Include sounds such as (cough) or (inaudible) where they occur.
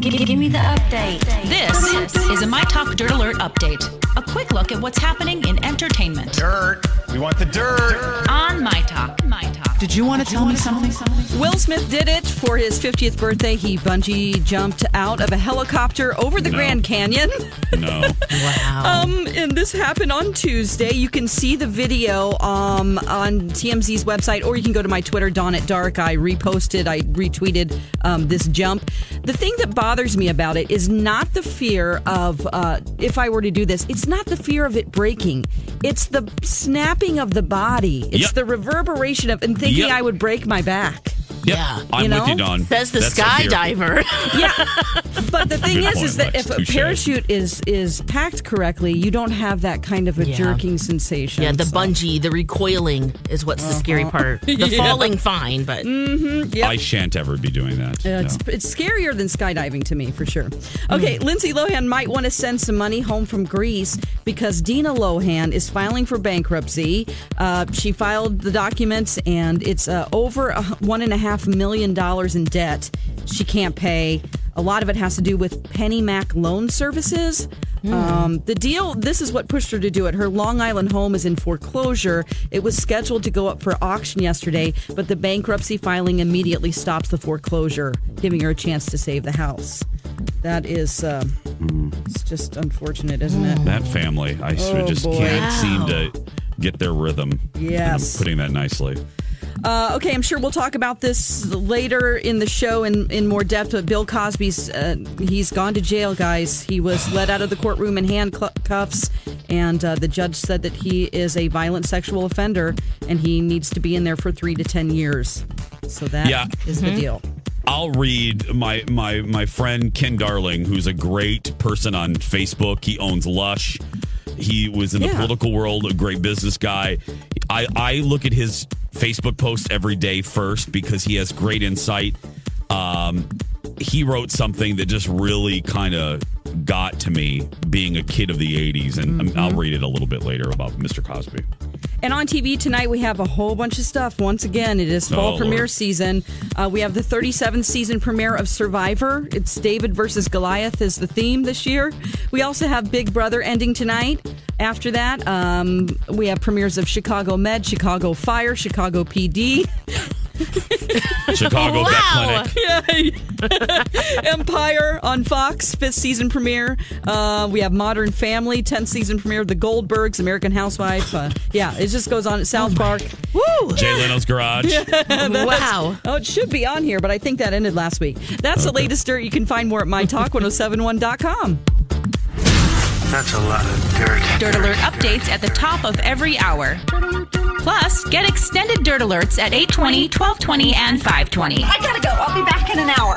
Give, give me the update. This is a My Talk Dirt Alert update. A quick look at what's happening in entertainment. Dirt. We want the dirt. On My Talk. My Talk. Did you want to tell me something? Will Smith did it for his 50th birthday. He bungee jumped out of a helicopter over the No. Grand Canyon. No. (laughs) Wow. Um, and this happened on Tuesday. You can see the video um, on TMZ's website, or you can go to my Twitter, Dawn at Dark. I reposted, I retweeted um, this jump. The thing that bothers me about it is not the fear of uh, if I were to do this. It's not the fear of it breaking. It's the snapping of the body. It's Yep. the reverberation of and thinking Yep. I would break my back. Yep. Yeah. I'm You with you, know? Don. Says the That's skydiver. (laughs) Yeah, but the thing Good is, point, is that Lex. if a Touche. parachute is is packed correctly, you don't have that kind of a Yeah. jerking sensation. yeah, the So- bungee, the recoiling is what's the scary part. (laughs) The Yeah. falling, fine, but Yep. I shan't ever be doing that. Uh, it's, No. it's scarier than skydiving to me, for sure. Okay, Lindsay Lohan might want to send some money home from Greece because Dina Lohan is filing for bankruptcy. Uh, she filed the documents, and it's uh, over a, h- one and a half million dollars in debt. She can't pay. A lot of it has to do with PennyMac loan services. Um, the deal, this is what pushed her to do it. Her Long Island home is in foreclosure. It was scheduled to go up for auction yesterday, but the bankruptcy filing immediately stops the foreclosure, giving her a chance to save the house. That is, uh, it's just unfortunate, isn't it? that family, I Oh, just boy. can't seem to get their rhythm. Yes. I'm putting that nicely. Uh, okay, I'm sure we'll talk about this later in the show in, in more depth. But Bill Cosby's uh, he's gone to jail, guys. He was let out of the courtroom in handcuffs, and uh, the judge said that he is a violent sexual offender and he needs to be in there for three to ten years. So that is Yeah. is the deal. I'll read my my my friend Ken Darling, who's a great person on Facebook. He owns Lush. He was in the Yeah. political world, a great business guy. I I look at his Facebook post every day first because he has great insight. Um, he wrote something that just really kind of got to me, being a kid of the '80s, and um, I'll read it a little bit later about Mr. Cosby. And on TV tonight, we have a whole bunch of stuff. Once again, it is fall Oh, premiere Lord. season. Uh, we have the 37th season premiere of Survivor. It's David versus Goliath is the theme this year. We also have Big Brother ending tonight. After that, um, we have premieres of Chicago Med, Chicago Fire, Chicago PD, Chicago Wow. Vet Clinic. (laughs) Empire on Fox, fifth season premiere. Uh, we have Modern Family, 10th season premiere The Goldbergs, American Housewife. Uh, yeah, it just goes on at South Park. Woo! Jay Leno's Garage. (laughs) wow. Oh, it should be on here, but I think that ended last week. That's the latest dirt. You can find more at mytalk1071.com. That's a lot of dirt. Dirt Alert updates at the top of every hour. Plus, get extended Dirt Alerts at 820, 1220, and 520. I gotta go. I'll be back in an hour.